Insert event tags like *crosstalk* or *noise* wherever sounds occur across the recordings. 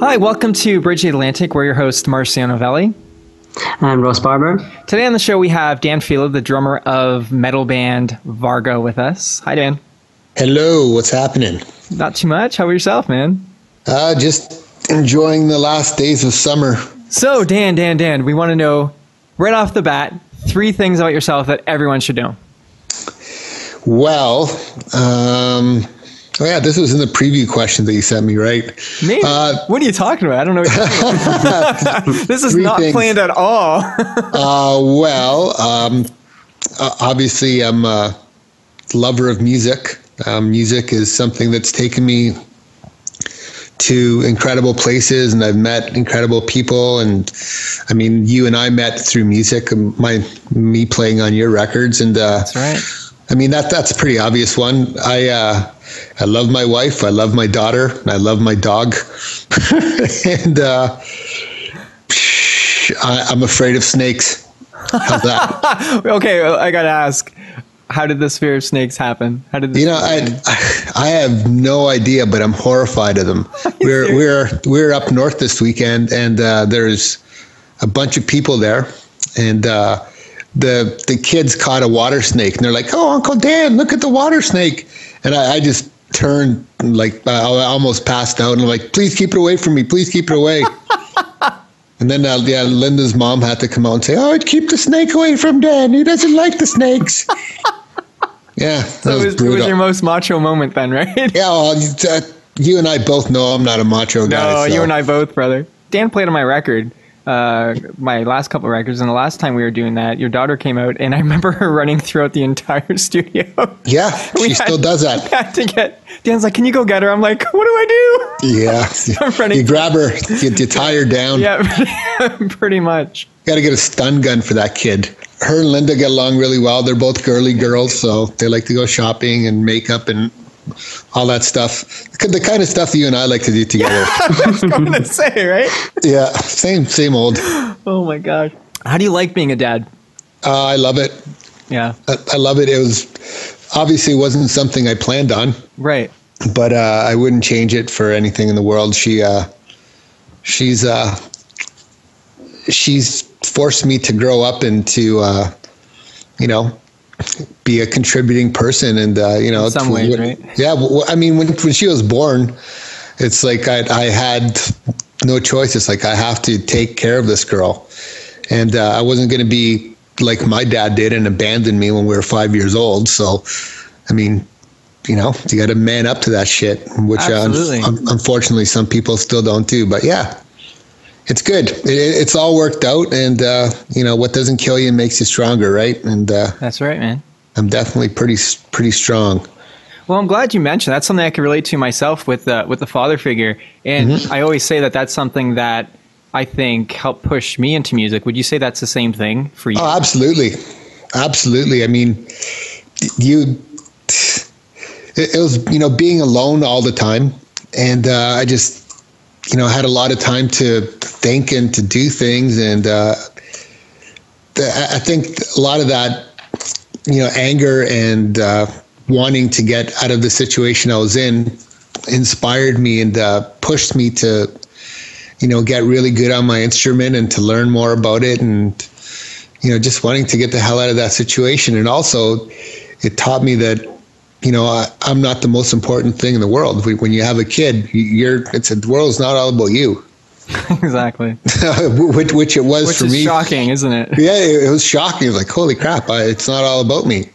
Hi, welcome to Bridge the Atlantic. We're your host, Marciano Novelli. I'm Ross Barber. Today on the show, we have Dan Fila, the drummer of metal band Varga, with us. Hi, Dan. Hello, what's happening? Not too much. How about yourself, man? Uh, just enjoying the last days of summer. So, Dan, Dan, Dan, we want to know right off the bat three things about yourself that everyone should know. Well, um, oh yeah, this was in the preview question that you sent me, right? Me? Uh, what are you talking about? I don't know. What you're *laughs* this is not things. planned at all. *laughs* uh, well, um, uh, obviously, I'm a lover of music. Um, music is something that's taken me to incredible places, and I've met incredible people. And I mean, you and I met through music. um, My me playing on your records, and uh, That's right. I mean that that's a pretty obvious one. I uh, I love my wife. I love my daughter. I love my dog. *laughs* and uh, I, I'm afraid of snakes. How's that? *laughs* okay, well, I gotta ask, how did this fear of snakes happen? How did this you know, I *laughs* I have no idea, but I'm horrified of them. We're we're we're up north this weekend, and uh, there's a bunch of people there, and. Uh, the the kids caught a water snake and they're like, "Oh, Uncle Dan, look at the water snake!" And I, I just turned like I almost passed out and I'm like, "Please keep it away from me! Please keep it away!" *laughs* and then uh, yeah, Linda's mom had to come out and say, "Oh, keep the snake away from Dan. He doesn't like the snakes." *laughs* yeah, that So it was was, it was your most macho moment then, right? yeah, well, you- uh, you and I both know I'm not a macho guy. No, so- you and I both, brother. Dan played on my record, uh, my last couple records, and the last time we were doing that, your daughter came out, and I *laughs* remember her running throughout the entire *laughs* studio. Yeah, *laughs* she had- still does that. had to get Dan's like, "Can you go get her?" I'm like, "What do I do?" Yeah, I'm running- you grab her, you, you tie her down. Yeah, pretty much. Got to get a stun gun for that kid. Her and Linda get along really well. They're both girly girls, so they like to go shopping and makeup and all that stuff. The kind of stuff you and I like to do together. *laughs* I was going *laughs* to say, right? yeah, same same old. Oh my gosh. How do you like being a dad? Uh, I love it. Yeah, I, I love it. It was obviously wasn't something I planned on, right. but uh, I wouldn't change it for anything in the world. She uh, she's uh, she's forced me to grow up and to uh, you know be a contributing person and uh, you know In some ways, right? yeah well, i mean when, when she was born it's like I, I had no choice. It's like i have to take care of this girl. And uh, i wasn't going to be like my dad did and abandon me when we were five years old. So i mean you know you got to man up to that shit which uh, unfortunately some people still don't do. But yeah it's good. It, it's all worked out, and uh, you know what doesn't kill you makes you stronger, right? And uh, That's right, man. I'm definitely pretty pretty strong. Well, I'm glad you mentioned that's something I can relate to myself with uh, with the father figure, and Mm-hmm. I always say that that's something that I think helped push me into music. Would you say that's the same thing for you? Oh, absolutely, absolutely. I mean, you. It, it was you know being alone all the time, and uh, I just you know had a lot of time to think and to do things, and uh, I think a lot of that you know anger and uh, wanting to get out of the situation I was in inspired me and uh, pushed me to you know get really good on my instrument and to learn more about it and you know just wanting to get the hell out of that situation. And also it taught me that you know I, I'm not the most important thing in the world. When you have a kid you're it's the world's not all about you *laughs* *laughs* exactly. which, which it was Which for is me shocking, isn't it? *laughs* yeah, it, it was shocking. It was like, holy crap, I, it's not all about me.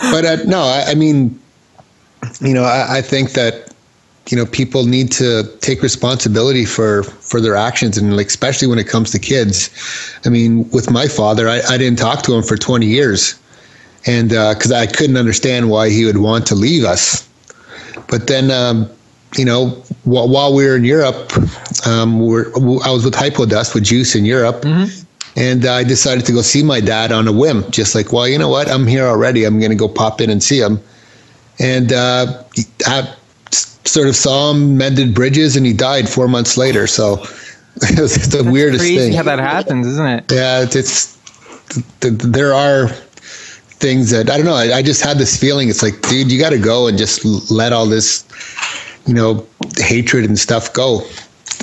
But uh, no, I, I mean, you know, I, I think that you know people need to take responsibility for for their actions and like especially when it comes to kids i mean with my father i, I didn't talk to him for 20 years and because uh, i couldn't understand why he would want to leave us but then um, you know while, while we were in europe um, we're, i was with hypodust with juice in europe mm-hmm. And I decided to go see my dad on a whim, just like, well, you know what? I'm here already. I'm going to go pop in and see him. And uh, I sort of saw him, mended bridges, and he died four months later. So *laughs* it was the That's weirdest crazy thing. how that happens, isn't it? Yeah, it's, it's there are things that I don't know. I, I just had this feeling. It's like, dude, you got to go and just let all this, you know, hatred and stuff go.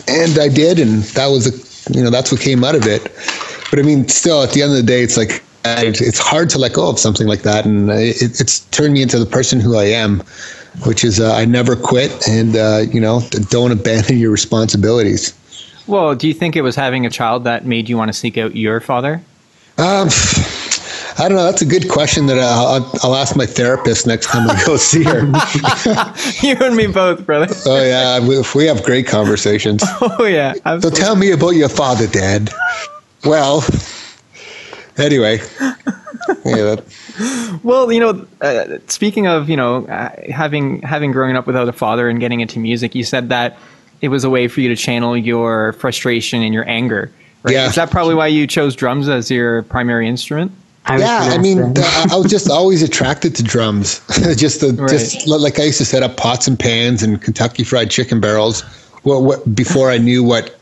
And I did, and that was a, you know, that's what came out of it. But I mean, still, at the end of the day, it's like it's hard to let go of something like that, and it, it's turned me into the person who I am, which is uh, I never quit, and uh, you know, don't abandon your responsibilities. Well, do you think it was having a child that made you want to seek out your father? Um, I don't know. That's a good question that I'll, I'll ask my therapist next time we go see her. *laughs* you and me both, brother. Oh yeah, we, we have great conversations. *laughs* Oh yeah. Absolutely. So tell me about your father, Dad. Well, anyway. yeah, *laughs* well, you know, uh, speaking of you know uh, having having growing up without a father and getting into music, you said that it was a way for you to channel your frustration and your anger. Right? Yeah. Is that probably why you chose drums as your primary instrument? I yeah, I mean, uh, I was just always attracted to drums. *laughs* just the, right. just like I used to set up pots and pans and Kentucky Fried Chicken barrels. What, what before I knew what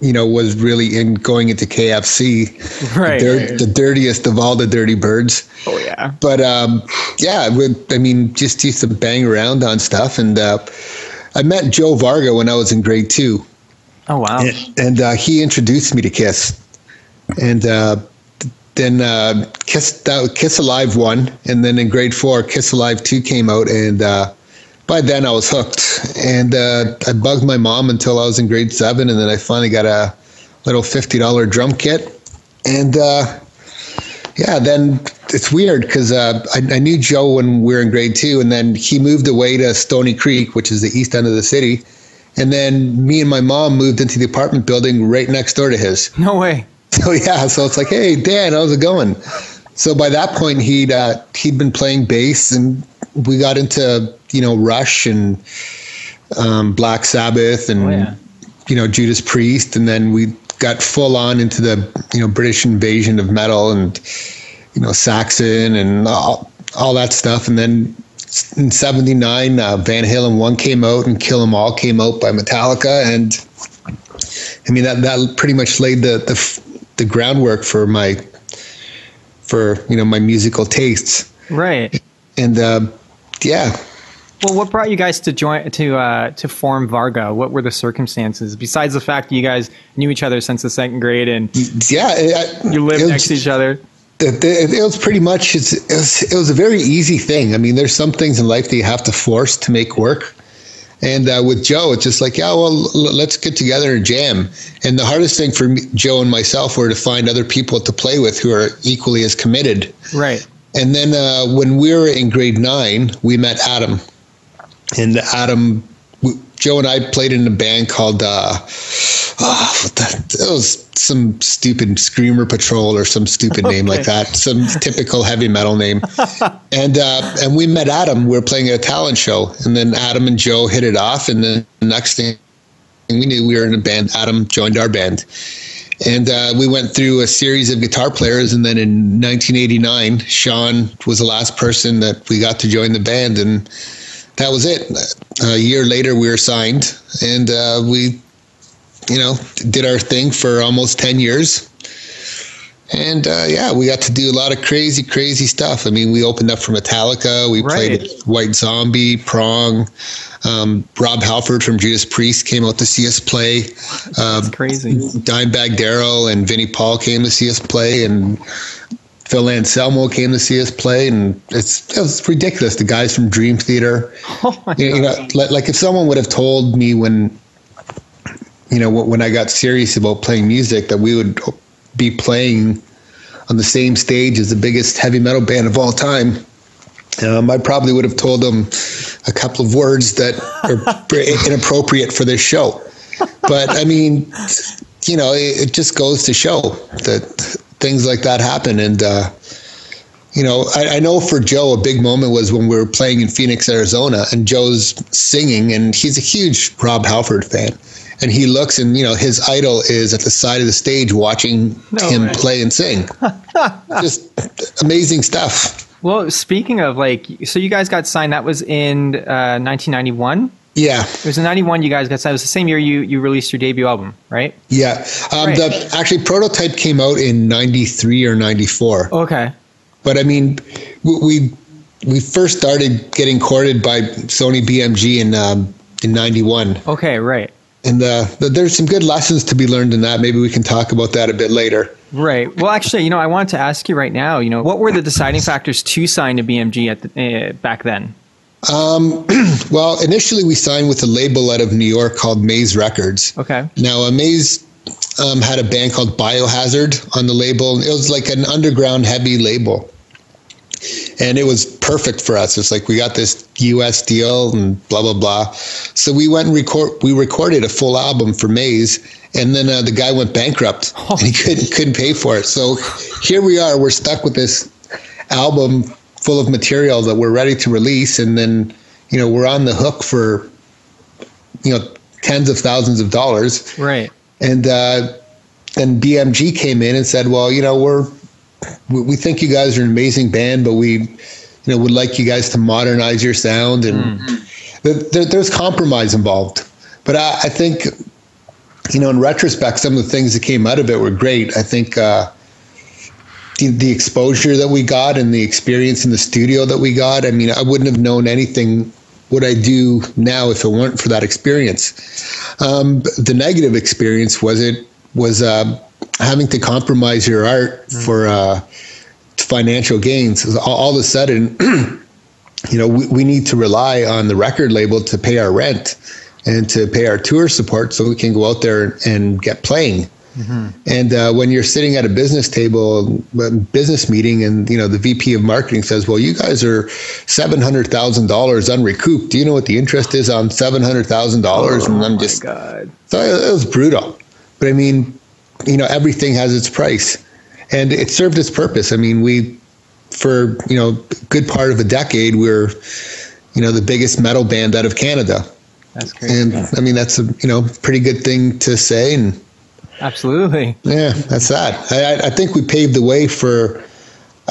you know, was really in going into KFC, right? The, dir- the dirtiest of all the dirty birds. Oh yeah. But um, yeah, I mean, just used to bang around on stuff, and uh, I met Joe Varga when I was in grade two. Oh wow! And, and uh, he introduced me to Kiss, and uh, then uh, Kiss Kiss Alive one, and then in grade four, Kiss Alive two came out, and uh, by then I was hooked, and uh, I bugged my mom until I was in grade seven, and then I finally got a little fifty dollar drum kit, and uh, yeah, then it's weird because uh, I, I, knew Joe when we were in grade two, and then he moved away to Stoney Creek, which is the east end of the city, and then me and my mom moved into the apartment building right next door to his. No way. *laughs* So yeah, so it's like, hey, Dan, how's it going? So by that point, he'd uh, he'd been playing bass, and we got into you know Rush and um, Black Sabbath and oh, yeah. you know Judas Priest, and then we got full on into the you know British invasion of metal and you know Saxon and all, all that stuff, and then in '79 uh, Van Halen one came out and Kill 'Em All came out by Metallica, and I mean that that pretty much laid the the, the groundwork for my for you know my musical tastes. Right. And uh, yeah. Well, what brought you guys to join to uh, to form Varga? What were the circumstances besides the fact that you guys knew each other since the second grade and yeah, I, you lived next to each other? It, it, was pretty much it was, it was a very easy thing. I mean, there's some things in life that you have to force to make work. And uh, with Joe, it's just like, yeah, well, let's get together and jam. And the hardest thing for me, Joe and myself were to find other people to play with who are equally as committed. Right. And then uh, when we were in grade nine, we met Adam. And Adam, Joe and I played in a band called, uh, oh, the, it was some stupid Screamer Patrol or some stupid name okay. like that, some typical heavy metal name. *laughs* and uh, and we met Adam. We were playing at a talent show, and then Adam and Joe hit it off. And then the next thing we knew, we were in a band. Adam joined our band and uh, we went through a series of guitar players, and then in 1989, Sean was the last person that we got to join the band, and that was it. A year later, we were signed, and uh, we, you know, did our thing for almost 10 years. And uh, yeah, we got to do a lot of crazy, crazy stuff. I mean, we opened up for Metallica. We right. played White Zombie, Prong. Um, Rob Halford from Judas Priest came out to see us play. Um, That's crazy. Dimebag Darrell and Vinnie Paul came to see us play, and Phil Anselmo came to see us play, and it's it was ridiculous. The guys from Dream Theater. Oh you, you know, like if someone would have told me when, you know, when I got serious about playing music that we would be playing on the same stage as the biggest heavy metal band of all time. Um, I probably would have told them a couple of words that are *laughs* inappropriate for this show. But I mean, you know, it, it, just goes to show that things like that happen. And, uh, you know, I, I, know for Joe, a big moment was when we were playing in Phoenix, Arizona, and Joe's singing, and he's a huge Rob Halford fan. And he looks, and you know, his idol is at the side of the stage watching no him way. play and sing. *laughs* Just amazing stuff. Well, speaking of like, so you guys got signed. That was in uh, 1991. Yeah, it was in '91. You guys got signed. It was the same year you you released your debut album, right? Yeah. Um, right. The actually prototype came out in '93 or '94. Okay. But I mean, we we first started getting courted by Sony BMG in um, in '91. Okay, right. And uh, there's some good lessons to be learned in that. Maybe we can talk about that a bit later. Right. Well, actually, you know, I wanted to ask you right now. You know, what were the deciding factors to sign to BMG at the, uh, back then? Um, *clears throat* well, initially we signed with a label out of New York called Maze Records. Okay. Now, uh, Maze um, had a band called Biohazard on the label. It was like an underground heavy label. And it was perfect for us. It's like we got this US deal and blah blah blah. So we went and record we recorded a full album for Maze and then uh, the guy went bankrupt oh. *laughs* and he couldn't couldn't pay for it. So here we are, we're stuck with this album full of material that we're ready to release and then you know, we're on the hook for you know tens of thousands of dollars. Right. And uh, then BMG came in and said, "Well, you know, we're we think you guys are an amazing band, but we, you know, would like you guys to modernize your sound." And mm. there, there's compromise involved. But I, I, think, you know, in retrospect, some of the things that came out of it were great. I think uh, the, the exposure that we got and the experience in the studio that we got. I mean, I wouldn't have known anything what I do now if it weren't for that experience. Um, the negative experience was it was uh, having to compromise your art mm. for uh, financial gains. All, all, of a sudden, *clears throat* you know, we, we need to rely on the record label to pay our rent and to pay our tour support so we can go out there and get playing. Mm-hmm. And uh, when you're sitting at a business table, business meeting, and you know the VP of marketing says, "Well, you guys are seven hundred thousand dollars unrecouped. Do you know what the interest is on seven hundred thousand dollars?" And I'm just, God. so it was brutal. But I mean, you know, everything has its price, and it served its purpose. I mean, we for you know good part of a decade we're you know the biggest metal band out of Canada. That's great. And I mean that's a you know pretty good thing to say and Absolutely. Yeah, that's that. I, I think we paved the way for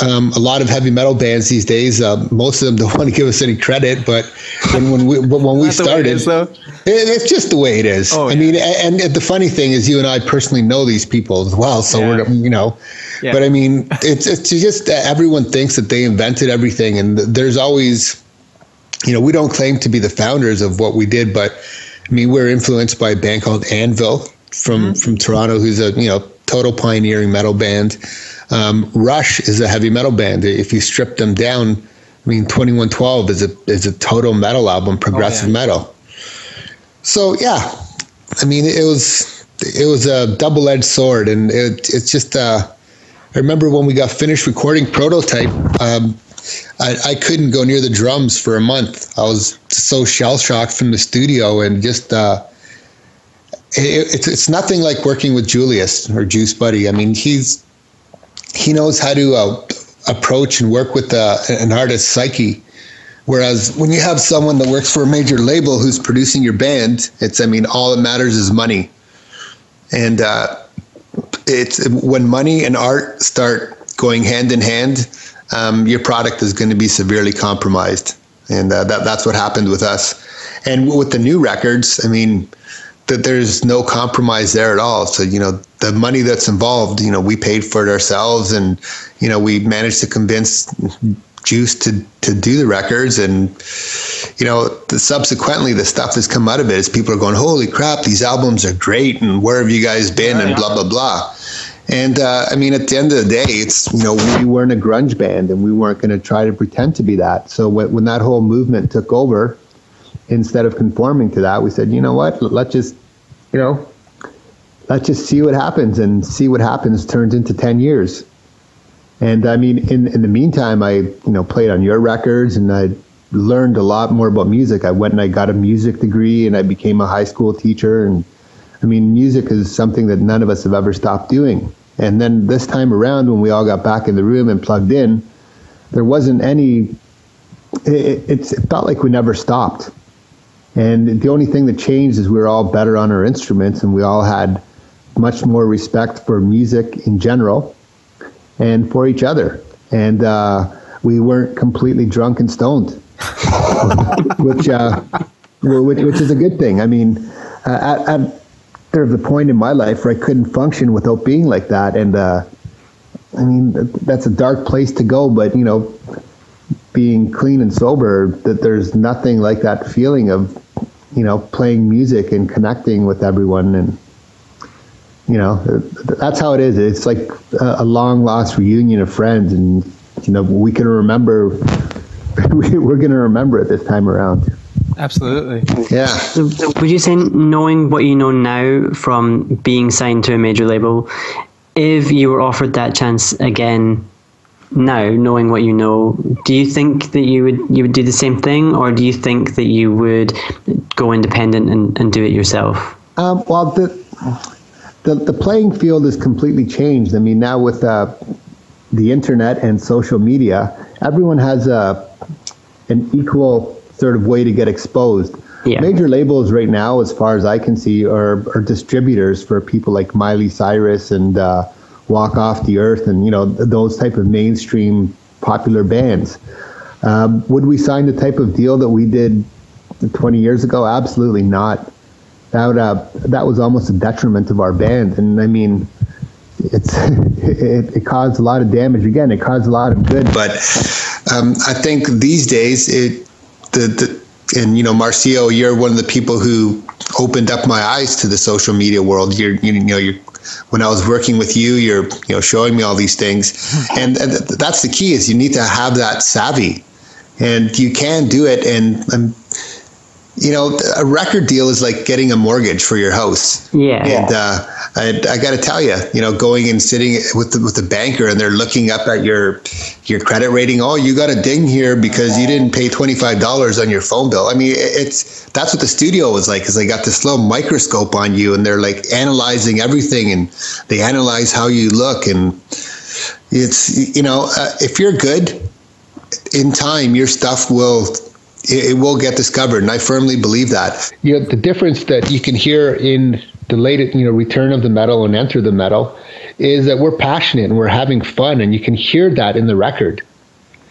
um, a lot of heavy metal bands these days. Uh, most of them *laughs* don't want to give us any credit, but when, when we when we started, it is, it, it's just the way it is. Oh, I yeah. mean, and, and, the funny thing is, you and I personally know these people as well, so yeah. we're you know. Yeah. But I mean, it's it's just everyone thinks that they invented everything, and there's always, you know, we don't claim to be the founders of what we did, but I mean, we're influenced by a band called Anvil from mm-hmm. from Toronto, who's a you know total pioneering metal band. Um, Rush is a heavy metal band. If you strip them down, I mean, Twenty One Twelve is a is a total metal album, progressive oh, yeah. metal. So yeah, I mean, it was it was a double edged sword, and it, it's just. Uh, I remember when we got finished recording Prototype. Um, I, I, couldn't go near the drums for a month. I was so shell shocked from the studio and just uh, it, it's it's nothing like working with Julius or Juice Butty. I mean, he's he knows how to uh, approach and work with uh, an artist's psyche. Whereas when you have someone that works for a major label who's producing your band, it's I mean, all that matters is money, and uh, it's when money and art start going hand in hand, um, your product is going to be severely compromised, and uh, that that's what happened with us. And with the new records, I mean that there's no compromise there at all. So, you know, the money that's involved, you know, we paid for it ourselves and, you know, we managed to convince Juice to, to do the records. And, you know, the, subsequently, the stuff that's come out of it is people are going, holy crap, these albums are great. And where have you guys been? and blah, blah, blah. And uh, I mean, at the end of the day, it's, you know, we weren't a grunge band and we weren't going to try to pretend to be that. So when, when that whole movement took over, instead of conforming to that, we said, you know what, let's just you know, let's just see what happens and see what happens turns into 10 years. And I mean, in, in the meantime, I, you know, played on your records and I, learned a lot more about music. I went and I got a music degree and I became a high school teacher. And I mean, music is something that none of us have ever stopped doing. And then this time around, when we all got back in the room and plugged in, there wasn't any, it, it, it felt like we never stopped. And the only thing that changed is we were all better on our instruments and we all had much more respect for music in general and for each other. And uh, we weren't completely drunk and stoned, *laughs* which, uh, which, which is a good thing. I mean, uh, at, at there was a point in my life where I couldn't function without being like that, and uh, I mean that's a dark place to go. But you know, being clean and sober, that there's nothing like that feeling of you know playing music and connecting with everyone and you know that's how it is. It's like a long lost reunion of friends and you know we can remember *laughs* we're going to remember it this time around. Absolutely. Yeah. So, would you say knowing what you know now from being signed to a major label if you were offered that chance again now knowing what you know do you think that you would you would do the same thing or do you think that you would go independent and, and do it yourself um, well the, the the playing field has completely changed i mean now with uh, the internet and social media, everyone has a an equal sort of way to get exposed. Yeah. Major labels right now, as far as I can see, are, are distributors for people like Miley Cyrus and uh, Walk Off the Earth, and you know those type of mainstream popular bands. Um, would we sign the type of deal that we did 20 years ago? Absolutely not. That would, uh, that was almost a detriment of our band, and I mean it's *laughs* it, it, caused a lot of damage. Again, it caused a lot of good. But um, I think these days, it the, the and you know, Marcio, you're one of the people who opened up my eyes to the social media world. You're you know you're when I was working with you, you're you know showing me all these things, and, and that's the key is you need to have that savvy, and you can do it. And um, you know, a record deal is like getting a mortgage for your house. Yeah. And uh, I, I got to tell you, you know, going and sitting with the, with the banker and they're looking up at your your credit rating. Oh, you got a ding here because you didn't pay twenty five dollars on your phone bill. I mean, it's that's what the studio was like because they got this little microscope on you and they're like analyzing everything and they analyze how you look and it's you know uh, if you're good in time, your stuff will it, will get discovered, and I firmly believe that. You know, the difference that you can hear in the latest, you know, Return of the Metal and Enter the Metal is that we're passionate and we're having fun, and you can hear that in the record.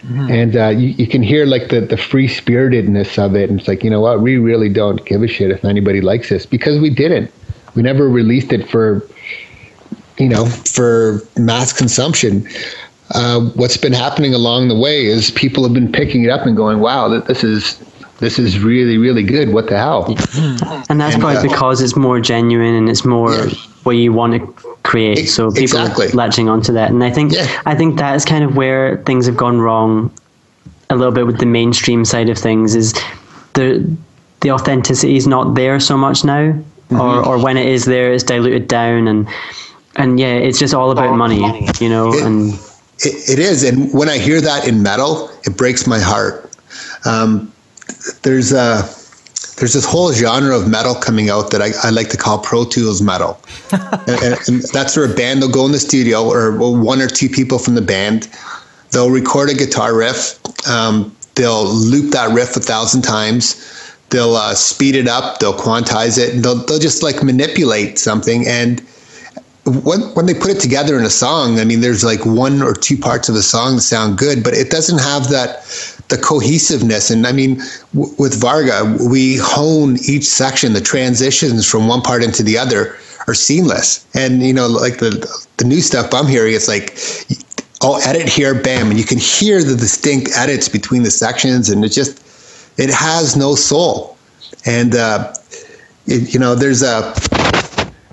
Mm-hmm. And uh, you, you can hear like the, the free spiritedness of it. And it's like, you know what? We really don't give a shit if anybody likes this because we didn't. We never released it for, you know, for mass consumption uh, what's been happening along the way is people have been picking it up and going, "Wow, this is this is really really good. What the hell?" And that's and, probably uh, because it's more genuine and it's more yeah. what you want to create. so people exactly. are latching onto that, and I think yeah. I think that is kind of where things have gone wrong a little bit with the mainstream side of things. Is the the authenticity is not there so much now, mm-hmm. or or when it is there, it's diluted down and. And yeah, it's just all about money, you know, it, and it, it is, and when I hear that in metal, it breaks my heart. Um, there's a there's this whole genre of metal coming out that I, I like to call Pro Tools metal, *laughs* and, and, that's where a band will go in the studio, or one or two people from the band, they'll record a guitar riff, um, they'll loop that riff a thousand times, they'll uh, speed it up, they'll quantize it, and they'll they'll just like manipulate something and when, when they put it together in a song, I mean, there's like one or two parts of a song that sound good, but it doesn't have that the cohesiveness. And I mean, w- with Varga, we hone each section. The transitions from one part into the other are seamless. And you know, like the the new stuff I'm hearing, it's like I'll edit here, bam, and you can hear the distinct edits between the sections, and it just it has no soul. And uh, it, you know, there's a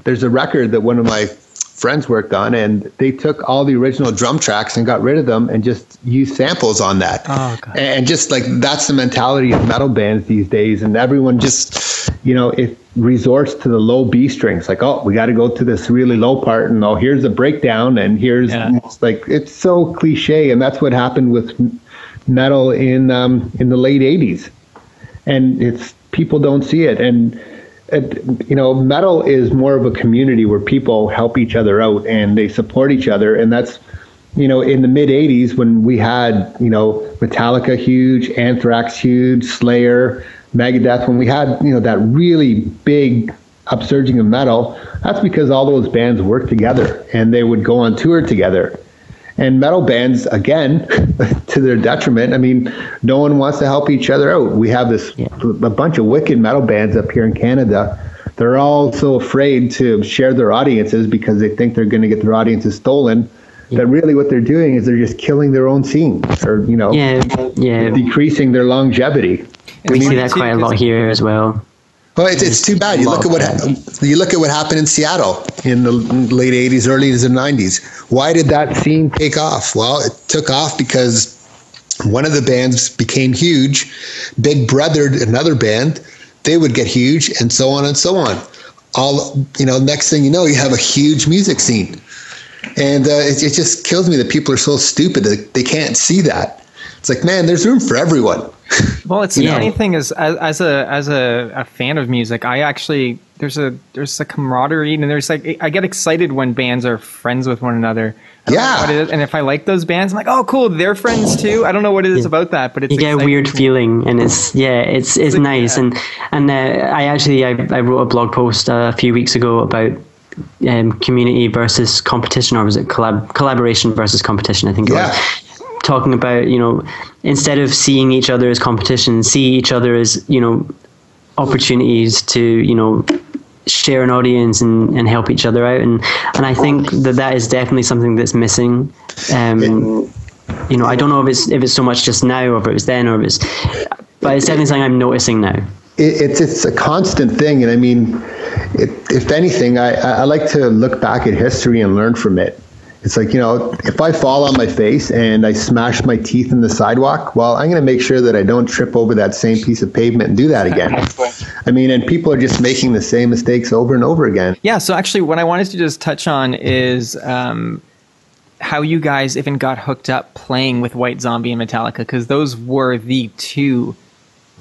there's a record that one of my friends worked on, and they took all the original drum tracks and got rid of them and just used samples on that. Oh, and just like that's the mentality of metal bands these days, and everyone just you know it resorts to the low B strings. Like, oh, we got to go to this really low part, and oh, here's a breakdown, and here's yeah. like it's so cliche, and that's what happened with metal in um, in the late '80s, and it's people don't see it. And you know, metal is more of a community where people help each other out and they support each other, and that's you know, in the mid 80s when we had, you know, Metallica huge, Anthrax huge, Slayer, Megadeth, when we had, you know, that really big upsurging of metal, that's because all those bands worked together and they would go on tour together. And metal bands, again, *laughs* to their detriment, I mean, no one wants to help each other out. We have this yeah. a bunch of wicked metal bands up here in Canada. They're all so afraid to share their audiences because they think they're going to get their audiences stolen. Yeah. That really what they're doing is they're just killing their own scene, or you know, yeah, yeah, decreasing their longevity. We see that quite a lot here as well. Well, it's, it's too bad. You look at what you look at what happened in Seattle in the late '80s, early '90s. Why did that scene take off? Well, it took off because one of the bands became huge. Big Brother, another band, they would get huge, and so on and so on. All you know, next thing you know, you have a huge music scene, and uh, it, it just kills me that people are so stupid that they can't see that. It's like, man, there's room for everyone. Well, it's the yeah. funny thing is, as, as, a as a, a fan of music, I actually there's a there's a camaraderie and there's like I get excited when bands are friends with one another. Yeah, and if I like those bands, I'm like, oh, cool, they're friends too. I don't know what it is yeah. about that, but it's you get a weird feeling, and it's yeah, it's it's, it's nice. Yeah. And and uh, I actually I, I wrote a blog post a few weeks ago about um, community versus competition, or was it collab collaboration versus competition? I think it yeah. was talking about you know instead of seeing each other as competition, see each other as you know opportunities to you know share an audience and, and help each other out. And and I think that that is definitely something that's missing. Um, you know I don't know if it's if it's so much just now or if it was then or if it's but it's definitely something I'm noticing now. It, it's it's a constant thing. And I mean it, if anything I, I like to look back at history and learn from it it's like, you know, if I fall on my face and I smash my teeth in the sidewalk, well, I'm going to make sure that I don't trip over that same piece of pavement and do that again. *laughs* I mean, and people are just making the same mistakes over and over again. Yeah. So actually, what I wanted to just touch on is um, how you guys even got hooked up playing with White Zombie and Metallica, because those were the two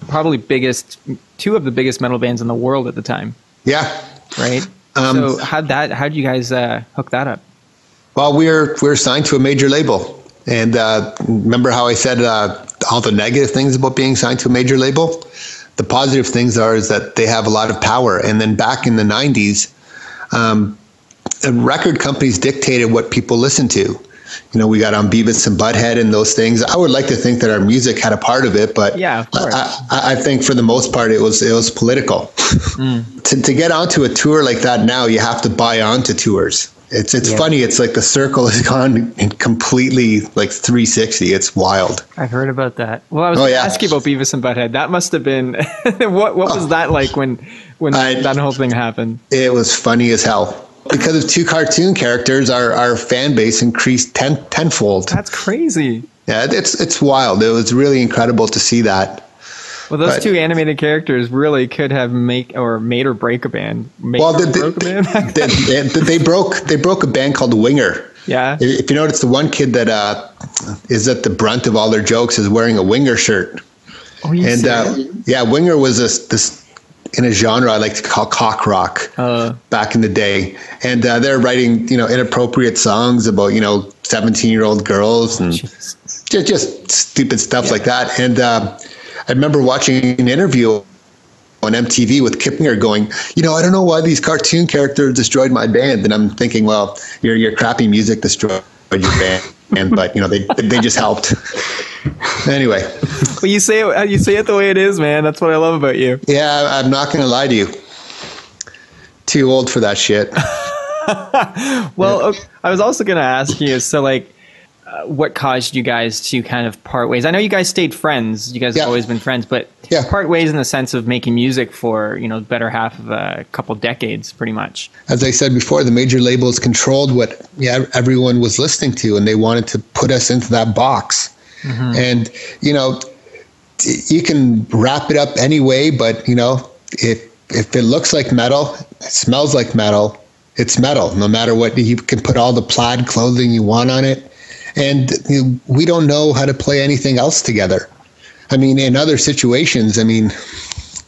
probably biggest, two of the biggest metal bands in the world at the time. Yeah. Right. Um, so how that how did you guys uh, hook that up? Well, we're we're signed to a major label, and uh, remember how I said uh, all the negative things about being signed to a major label. The positive things are is that they have a lot of power. And then back in the '90s, um, record companies dictated what people listened to. You know, we got on Beavis and Butthead and those things. I would like to think that our music had a part of it, but yeah, I, I, think for the most part it was it was political. Mm. *laughs* to, to get onto a tour like that now, you have to buy onto tours. It's it's yeah. funny. It's like the circle *laughs* has gone completely like 360. It's wild. I've heard about that. Well, I was oh, yeah. asking about Beavis and Butthead. That must have been *laughs* what what was oh. that like when when I, that whole thing happened? It was funny as hell. Because of two cartoon characters, our, our fan base increased ten, tenfold. That's crazy. Yeah, it's it's wild. It was really incredible to see that. Well, those but, two animated characters really could have make or made or break a band. Make well, they, broke they, a band. they, they, they, broke they broke a band called Winger. Yeah. If you notice, the one kid that uh, is at the brunt of all their jokes is wearing a Winger shirt. Oh, you and uh, yeah, Winger was this this in a genre I like to call cock rock uh, back in the day, and uh, they're writing you know inappropriate songs about you know seventeen year old girls and just, just stupid stuff yeah. like that, and. Uh, I remember watching an interview on MTV with Kip Winger going, you know, I don't know why these cartoon characters destroyed my band. And I'm thinking, well, your your crappy music destroyed your band, and but you know they they just helped. *laughs* anyway, *laughs* well, you say it you say it the way it is, man. That's what I love about you. Yeah, I'm not going to lie to you. Too old for that shit. *laughs* well, yeah. I was also going to ask you. So, like, uh, what caused you guys to kind of part ways? I know you guys stayed friends. You guys yeah. have always been friends, but yeah. part ways in the sense of making music for you know better half of a couple decades, pretty much. As I said before, the major labels controlled what yeah everyone was listening to, and they wanted to put us into that box. Mm-hmm. And you know, you can wrap it up any way, but you know, if if it looks like metal, it smells like metal, it's metal. No matter what, you can put all the plaid clothing you want on it and you know, we don't know how to play anything else together. I mean, in other situations, I mean,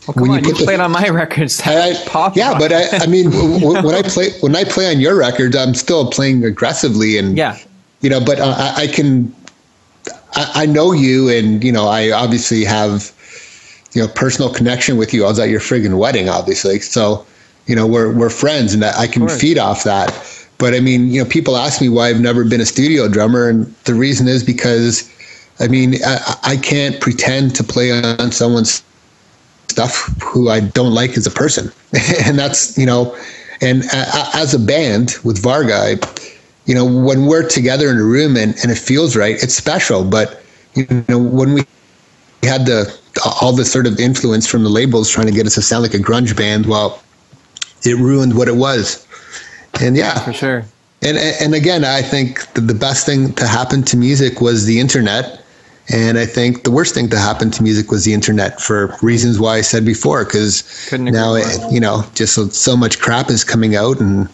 well, when on, you, you played on my records. I, pop yeah, rock. but I, I mean, *laughs* when I play when I play on your records, I'm still playing aggressively, and yeah, you know. But I, I can, I, I, know you, and you know, I obviously have, you know, personal connection with you. I was at your friggin' wedding, obviously, so you know, we're we're friends, and I can feed off that. But I mean, you know, people ask me why I've never been a studio drummer, and the reason is because, I mean, I, I can't pretend to play on someone's stuff who I don't like as a person, *laughs* and that's you know, and as a band with Varga, I, you know, when we're together in a room and, and it feels right, it's special. But you know, when we had the all the sort of influence from the labels trying to get us to sound like a grunge band, well, it ruined what it was. And yeah, for sure. And and again, I think the best thing to happen to music was the internet and I think the worst thing to happen to music was the internet for reasons why I said before, because now, it, you know, just so, so much crap is coming out. And,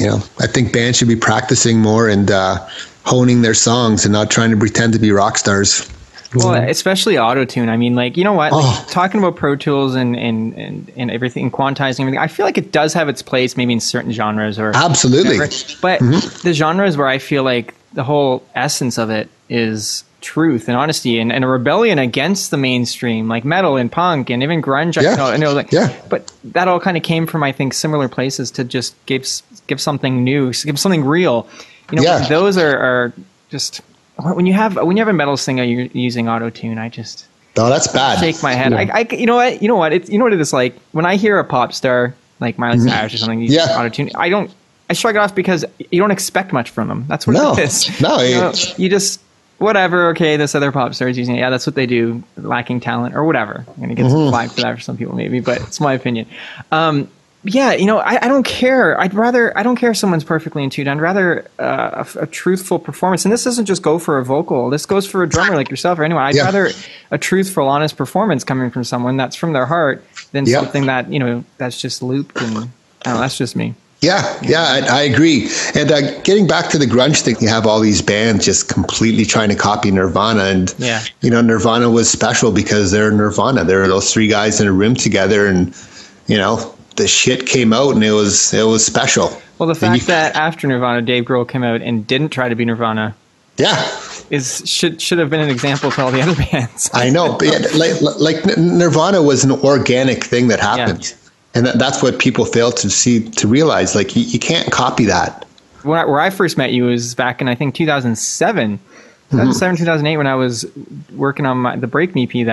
you know, I think bands should be practicing more and uh, honing their songs and not trying to pretend to be rock stars. Well, especially auto tune. I mean, like you know what? Like, oh. Talking about Pro Tools and, and and and everything, quantizing everything. I feel like it does have its place, maybe in certain genres or absolutely. Whatever. But mm-hmm. the genres where I feel like the whole essence of it is truth and honesty and, and a rebellion against the mainstream, like metal and punk and even grunge. Yeah. I know, I know like, yeah. But that all kind of came from, I think, similar places to just give give something new, give something real. You know, yeah. those are, are just when you have when you have a metal singer you're using auto tune. I just oh, that's bad. Shake my head. Yeah. I, I, you know what, you know what, it's you know what it is like when I hear a pop star like Miley mm-hmm. Cyrus or something using yeah. auto tune. I don't. I shrug it off because you don't expect much from them. That's what no. it is. No, you, know, you just whatever. Okay, this other pop star is using it. Yeah, that's what they do. Lacking talent or whatever. I'm gonna get mm-hmm. some flack for that for some people maybe, but it's my opinion. Um, yeah, you know, I, I, don't care. I'd rather I don't care if someone's perfectly in tune. I'd rather uh, a, a, truthful performance. And this doesn't just go for a vocal. This goes for a drummer like yourself or anyone. I'd yeah. rather a truthful, honest performance coming from someone that's from their heart than yep. something that you know that's just looped and. Know, that's just me. Yeah, yeah, I, I agree. And uh, getting back to the grunge thing, you have all these bands just completely trying to copy Nirvana, and yeah. you know, Nirvana was special because they're Nirvana. There were those three guys in a room together, and you know, the shit came out, and it was it was special. Well, the fact you, that after Nirvana, Dave Grohl came out and didn't try to be Nirvana, yeah, is should should have been an example to all the other *laughs* bands. I know, yeah, like, like Nirvana was an organic thing that happened. Yeah and that, that's what people fail to see to realize like you, you can't copy that when I, where i first met you was back in i think 2007 2007 mm-hmm. 2008 when i was working on my, the break me ep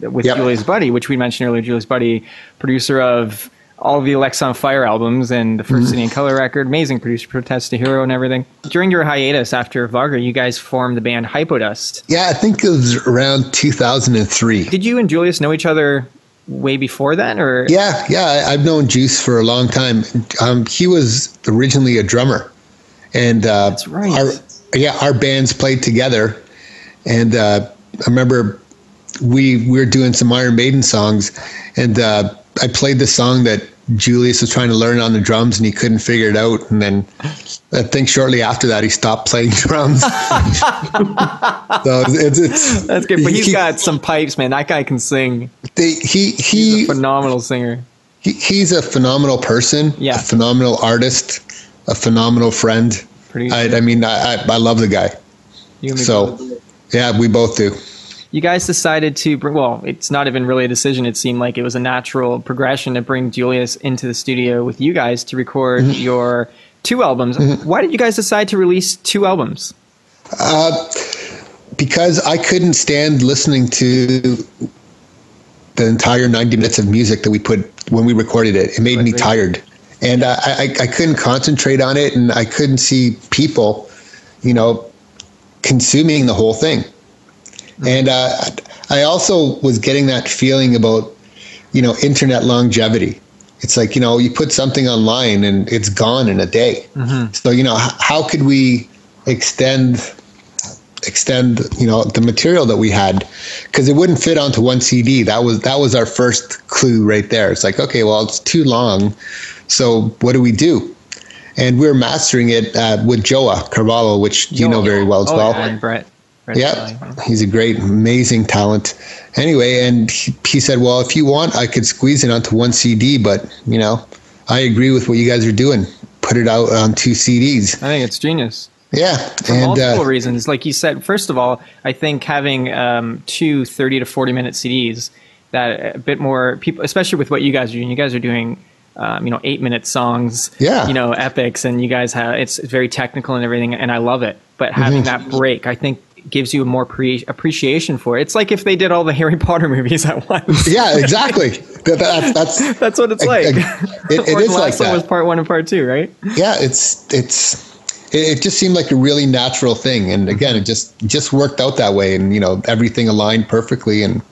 that with yep. julius butty which we mentioned earlier julius butty producer of all the Fire albums and the 1st mm-hmm. City and Colour record, amazing producer, Protest the Hero and everything. During your hiatus after Varga, you guys formed the band Hypodust. Yeah, I think it was around 2003. Did you and Julius know each other way before then or yeah yeah i've known juice for a long time um, he was originally a drummer and uh, That's right. our, yeah our bands played together and uh, i remember we, we were doing some iron maiden songs and uh, i played the song that Julius was trying to learn on the drums and he couldn't figure it out. And then I think shortly after that, he stopped playing *laughs* drums. *laughs* so it's, it's, that's good. But he's he, got some pipes, man. That guy can sing. They, he, he, phenomenal singer. He, he's a phenomenal person. Yeah. A phenomenal artist, a phenomenal friend. I, I, mean, I, I, love the guy. so, yeah, we both do you guys decided to bring, well, it's not even really a decision. It seemed like it was a natural progression to bring Julius into the studio with you guys to record mm-hmm. your two albums. Mm-hmm. Why did you guys decide to release two albums? Uh, because I couldn't stand listening to the entire 90 minutes of music that we put when we recorded it. It made me tired. And uh, I, I couldn't concentrate on it and I couldn't see people, you know, consuming the whole thing. And uh, I also was getting that feeling about, you know, internet longevity. It's like, you know, you put something online and it's gone in a day. Mm-hmm. So, you know, how could we extend extend you know the material that we had because it wouldn't fit onto one cd that was that was our first clue right there it's like okay well it's too long so what do we do and we are mastering it uh, with João Carvalho, which you know very well as oh, well. Yeah, and Brett. Brett yeah, he's a great, amazing talent. Anyway, and he, he said, "Well, if you want, I could squeeze it onto one CD, but you know, I agree with what you guys are doing. Put it out on two CDs." I think it's genius. Yeah, for and, multiple uh, reasons. Like you said, first of all, I think having um, two 30 to 40 minute CDs that a bit more people, especially with what you guys are doing. You guys are doing um, you know, eight minute songs, yeah. you know, epics, and you guys have it's very technical and everything, and I love it. But having mm-hmm. that break, I think, gives you a more pre- appreciation for it. It's like if they did all the *laughs* Harry Potter movies at once. yeah, exactly. That, that, that's that's *laughs* what it's like. *laughs* it, it is like that. was part one and part two, right? Yeah, it's it's it, just seemed like a really natural thing, and again, it just just worked out that way, and you know, everything aligned perfectly, and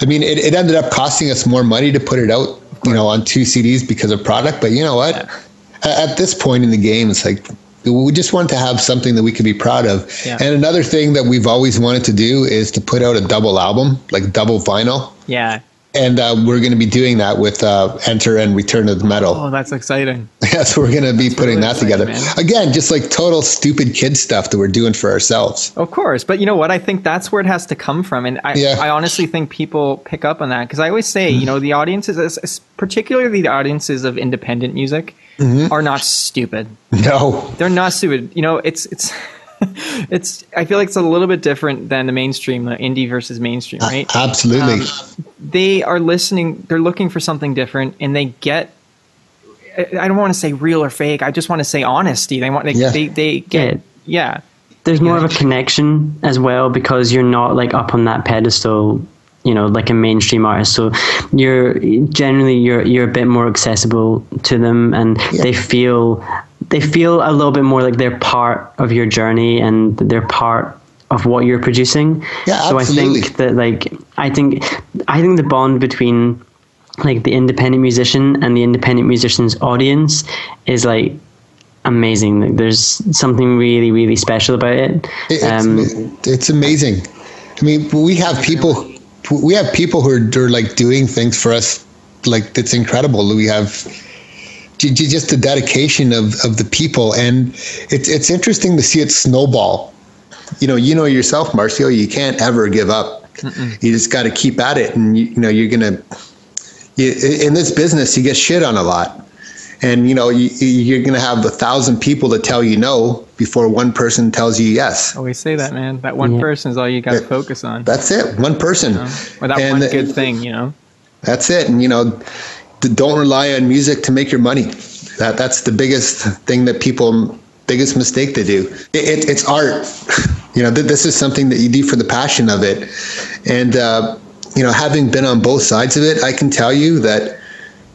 I mean, it, it ended up costing us more money to put it out you know, on two CDs because of product. But you know what? Yeah. At this point in the game, it's like we just want to have something that we can be proud of. Yeah. And another thing that we've always wanted to do is to put out a double album, like double vinyl. Yeah and uh, we're going to be doing that with uh, Enter and Return of the Metal. Oh, that's exciting! *laughs* yeah, so we're going to be that's putting really that together man. again, just like total stupid kid stuff that we're doing for ourselves. Of course, but you know what? I think that's where it has to come from, and I, yeah. I honestly think people pick up on that because I always say, mm-hmm. you know, the audiences, particularly the audiences of independent music, mm-hmm. are not stupid. No, they're not stupid. You know, it's it's. *laughs* it's I feel like it's a little bit different than the mainstream, the indie versus mainstream, right? Uh, absolutely. Um, they are listening. They're looking for something different, and they get. I don't want to say real or fake. I just want to say honesty. They want. They yeah. they, they get. Yeah. There's more of a connection as well because you're not like up on that pedestal you know like a mainstream artist so you're generally you're you're a bit more accessible to them and yeah. they feel they feel a little bit more like they're part of your journey and they're part of what you're producing. Yeah, so absolutely. I think that like I think I think the bond between like the independent musician and the independent musician's audience is like amazing. Like, there's something really really special about it. It's, um, it's amazing. I mean, we have people we have people who are, who are like doing things for us like that's incredible. We have just the dedication of, of the people. And it's, it's interesting to see it snowball. You know, you know yourself, Marcio, you can't ever give up. Mm-mm. You just got to keep at it. And, you, you know, you're going to, you, in this business, you get shit on a lot. And, you know, you, you're going to have a thousand people to tell you no before one person tells you yes. Always say that, man. That one yeah. person is all you got to focus on. That's it. One person. You know? Or that and one good thing, you know? That's it. And, you know, don't rely on music to make your money. That that's the biggest thing that people biggest mistake they do. It, it, it's art. *laughs* you know, th- this is something that you do for the passion of it, and uh, you know, having been on both sides of it, I can tell you that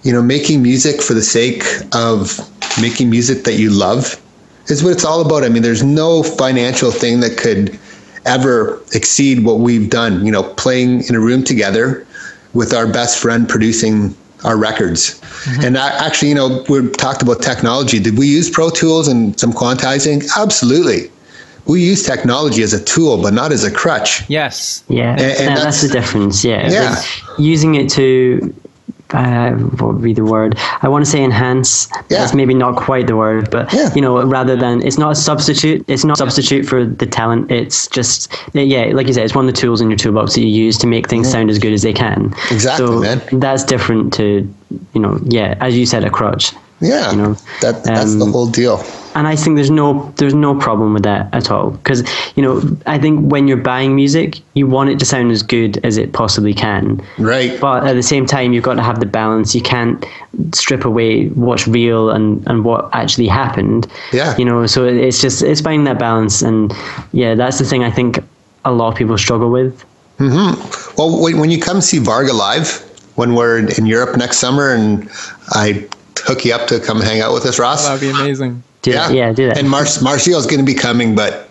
you know, making music for the sake of making music that you love is what it's all about. I mean, there's no financial thing that could ever exceed what we've done. You know, playing in a room together with our best friend producing our records. Mm-hmm. And I, actually, you know, we talked about technology. Did we use Pro Tools and some quantizing? Absolutely. We use technology as a tool, but not as a crutch. Yes. Yeah. And, and that's, that's, the difference. Yeah. Yeah. Like using it to uh, what would be the word? I want to say enhance. Yeah. That's maybe not quite the word, but yeah. you know, rather than it's not a substitute. It's not a substitute for the talent. It's just yeah, like you said, it's one of the tools in your toolbox that you use to make things yeah. sound as good as they can. Exactly, so man. That's different to you know, yeah, as you said, a crutch. Yeah, you know, that that's um, the whole deal and I think there's no there's no problem with that at all. Because you know I think when you're buying music you want it to sound as good as it possibly can. Right. But at the same time you've got to have the balance. You can't strip away what's real and and what actually happened. Yeah. You know so it's just it's finding that balance. And yeah that's the thing I think a lot of people struggle with. Mm-hmm. well when you come see Varga live when we're in Europe next summer and I hook you up to come hang out with us Ross. That'd be amazing do yeah, that. yeah, do that. And Mar- Marcio's going to be coming, but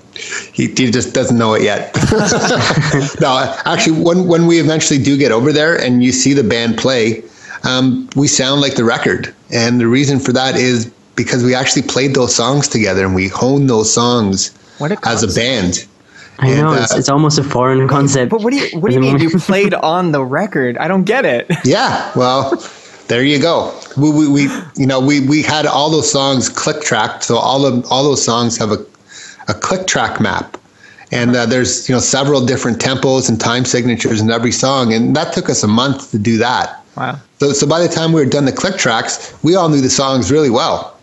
he, he just doesn't know it yet. *laughs* no, actually, when when we eventually do get over there and you see the band play, um, we sound like the record, and the reason for that is because we actually played those songs together and we honed those songs as a band. I and, know it's, uh, it's almost a foreign concept. But what do you what do you *laughs* mean you played on the record? I don't get it. Yeah, well, There you go. We, we, we, you know, we, we had all those songs click tracked. So all of all those songs have a, a click track map, and uh, there's you know several different tempos and time signatures in every song, and that took us a month to do that. Wow. So so by the time we were done the click tracks, we all knew the songs really well.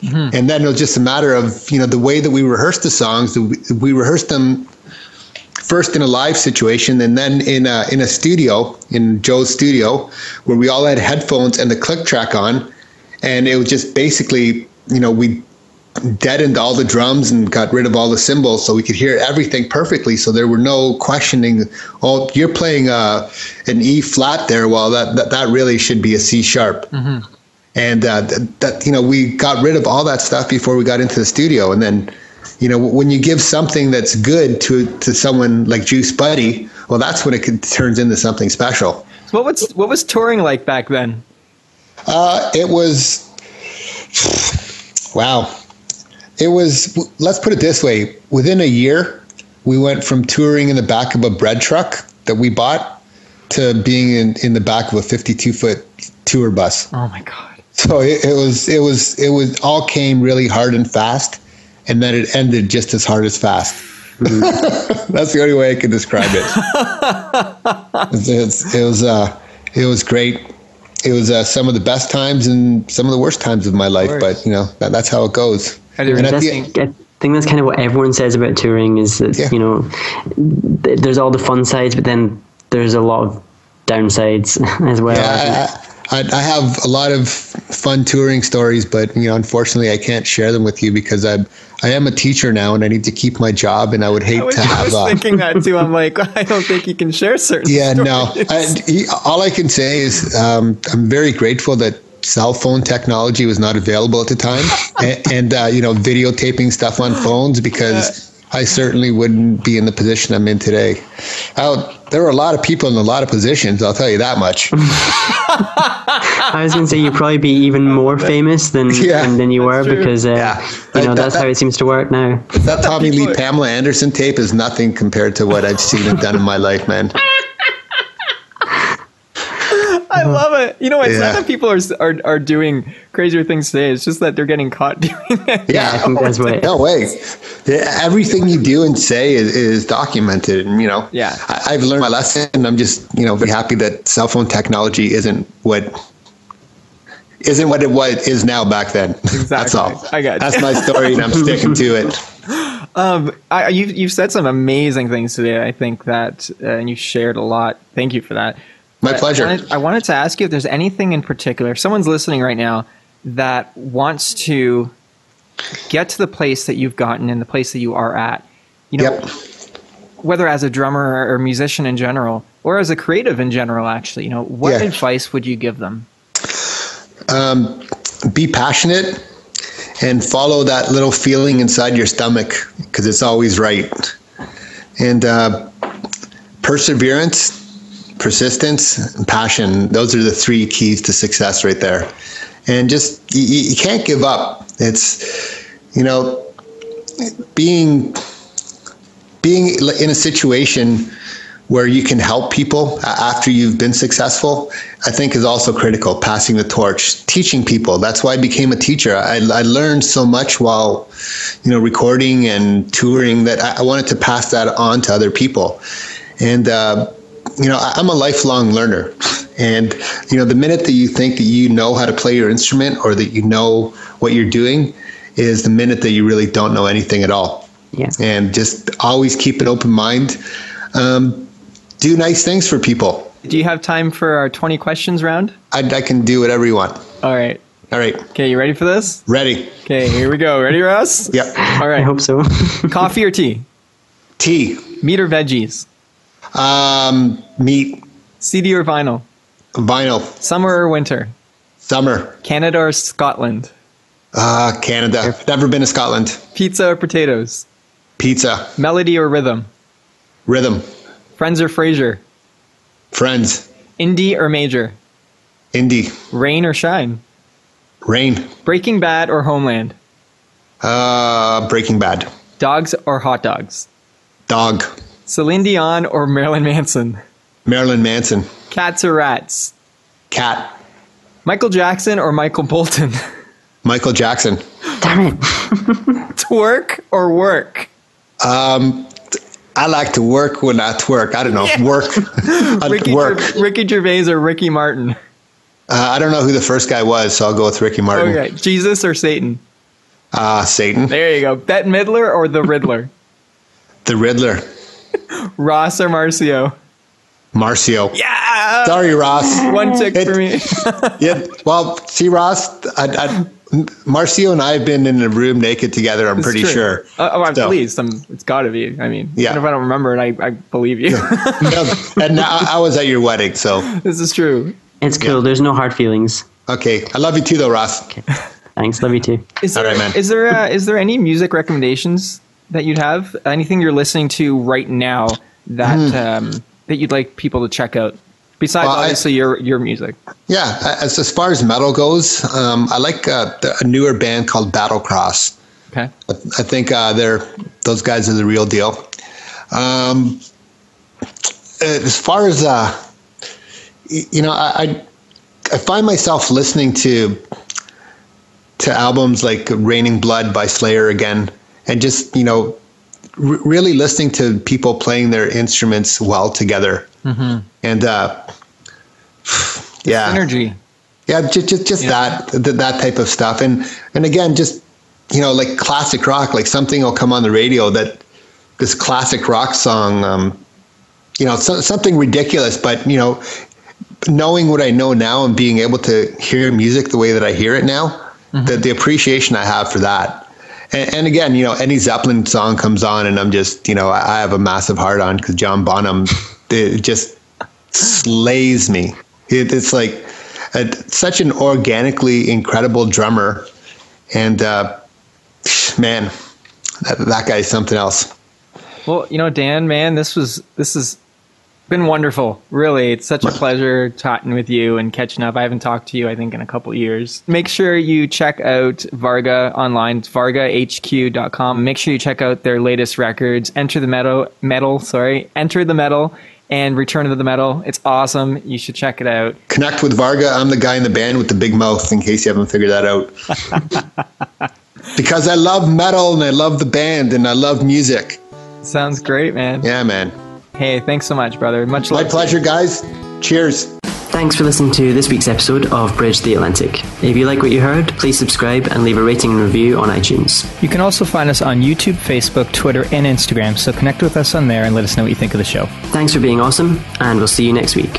Mm-hmm. And then it was just a matter of you know the way that we rehearsed the songs. We, we rehearsed them first in a live situation and then in a, in a studio in Joe's studio where we all had headphones and the click track on. And it was just basically you know we deadened all the drums and got rid of all the cymbals so we could hear everything perfectly. So there were no questioning oh you're playing uh, an E flat there. Well that, that that really should be a C sharp. Mm-hmm. and uh, that, that you know we got rid of all that stuff before we got into the studio. And then you know, when you give something that's good to to someone like Juice Butty, well, that's when it could, turns into something special. What was what was touring like back then? Uh, it was wow. It was. Let's put it this way: within a year, we went from touring in the back of a bread truck that we bought to being in, in the back of a 52 foot tour bus. Oh my god! So it, it was it was it was all came really hard and fast and then it ended just as hard as fast. Mm-hmm. *laughs* That's the only way I can describe it. it's, it was uh, it was great. It was uh, some of the best times and some of the worst times of my life, of but you know that, that's how it goes. And I think that's kind of what everyone says about touring is that yeah. you know there's all the fun sides, but then there's a lot of downsides *laughs* as well. Yeah, I, I, have a lot of fun touring stories, but you know, unfortunately, I can't share them with you because I'm I am a teacher now, and I need to keep my job, and I would hate I was, to have. I was uh, thinking that too. I'm like, *laughs* I don't think you can share certain. Yeah, stories. no. I, he, all I can say is um, I'm very grateful that cell phone technology was not available at the time, *laughs* and, and uh, you know, videotaping stuff on phones because. I certainly wouldn't be in the position I'm in today. I, there were a lot of people in a lot of positions. I'll tell you that much. *laughs* I was going to say you'd probably be even more famous than *laughs* yeah, than, than, you were true. because uh, yeah. you know that, that's that, how it seems to work now. That Tommy Lee Pamela Anderson tape is nothing compared to what I've seen and done in my life, man. I love it. You know, it's yeah. not that people are, are are doing crazier things today. It's just that they're getting caught *laughs* doing it. Yeah, I think that's what. No way. Everything you do and say is, is documented, and you know. Yeah. I, have learned my lesson, and I'm just you know very happy that cell phone technology isn't what isn't what it was is now back then. *laughs* Exactly. That's all. I got. You. That's my story, and I'm sticking to it. *laughs* Um, I, you you've said some amazing things today. I think that, uh, and you shared a lot. Thank you for that. My pleasure. I wanted, I wanted, to ask you if there's anything in particular, if someone's listening right now that wants to get to the place that you've gotten and the place that you are at, you know, yep. whether as a drummer or musician in general, or as a creative in general, actually, you know, what yeah. advice would you give them? Um, be passionate and follow that little feeling inside your stomach because it's always right. And uh, perseverance persistence and passion those are the three keys to success right there and just you, you can't give up it's you know being being in a situation where you can help people after you've been successful, I think is also critical. Passing the torch, teaching people. That's why I became a teacher. I, I learned so much while, you know, recording and touring that I, I wanted to pass that on to other people. And uh, you know, I'm a lifelong learner. And, you know, the minute that you think that you know how to play your instrument or that you know what you're doing is the minute that you really don't know anything at all. Yeah. And just always keep an open mind. Um, do nice things for people. Do you have time for our 20 questions round? I, I can do whatever you want. All right. All right. Okay, you ready for this? Ready. Okay, here we go. Ready, Ross? Yep. All right. I hope so. *laughs* Coffee or tea? Tea. Meat or veggies? Um, meat. CD or vinyl? Vinyl. Summer or winter? Summer. Canada or Scotland? Uh, Canada. Never been to Scotland. Pizza or potatoes? Pizza. Melody or rhythm? Rhythm. Friends or Frasier? Friends. Indie or major? Indie. Rain or shine? Rain. Breaking Bad or Homeland? Uh, Breaking Bad. Dogs or hot dogs? Dog. Celine Dion or Marilyn Manson? Marilyn Manson. Cats or rats? Cat. Michael Jackson or Michael Bolton? *laughs* Michael Jackson. Damn it. twerk or work? Um, I like to work when I twerk. I don't know. Yeah. Work. *laughs* Ricky, work. Ricky Gervais or Ricky Martin? Uh, I don't know who the first guy was, so I'll go with Ricky Martin. Okay. Jesus or Satan? Uh, Satan. There you go. Bette Midler or the Riddler? the Riddler. *laughs* Ross or Marcio? Marcio. Yeah. Sorry, Ross. One tick it, for me. *laughs* yeah. Well, see, Ross, I, I, Marcio and I have been in a room naked together. I'm it's pretty true. sure. Uh, oh, I'm so. pleased. I'm, it's got to be. I mean, yeah. if I don't remember it, I, I believe you. yeah. *laughs* And I, I, was at your wedding, so this is true. It's cool. Yeah. There's no hard feelings. Okay, I love you too, though, Ross. Okay. Thanks. Love you too. Is there, All right, man. Is there uh, is there any music recommendations that you'd have? Anything you're listening to right now that mm. um, that you'd like people to check out? Besides, well, obviously, I, your your music. Yeah, as as far as metal goes, um, I like uh, a newer band called Battlecross. Okay. I, I think uh, they're those guys are the real deal. Um, as far as uh, you know, I I find myself listening to to albums like Raining Blood by Slayer again, and just you know, r- really listening to people playing their instruments well together. Mm-hmm. And uh, yeah, energy. Yeah, just just, just yeah. that that type of stuff, and and again, just you know, like classic rock, like something will come on the radio that this classic rock song, um, you know, so, something ridiculous, but you know, knowing what I know now and being able to hear music the way that I hear it now, mm-hmm. the, the appreciation I have for that. And, and, again, you know, any Zeppelin song comes on and I'm just, you know, I have a massive heart on because John Bonham it just slays me. It, it's like a, such an organically incredible drummer. And uh, man, that, that guy's something else. Well, you know, Dan, man, this was this has been wonderful. Really, it's such a pleasure talking with you and catching up. I haven't talked to you, I think, in a couple years. Make sure you check out Varga online. It's vargahq.com. Make sure you check out their latest records. Enter the metal, metal, sorry, enter the metal and Return of the Metal. It's awesome. You should check it out. Connect with Varga. I'm the guy in the band with the big mouth, in case you haven't figured that out. *laughs* because I love metal and I love the band and I love music. Sounds great, man. Yeah, man. Hey, thanks so much, brother. Much love. My pleasure, guys. Cheers. Thanks for listening to this week's episode of Bridge the Atlantic. If you like what you heard, please subscribe and leave a rating and review on iTunes. You can also find us on YouTube, Facebook, Twitter, and Instagram, so connect with us on there and let us know what you think of the show. Thanks for being awesome, and we'll see you next week.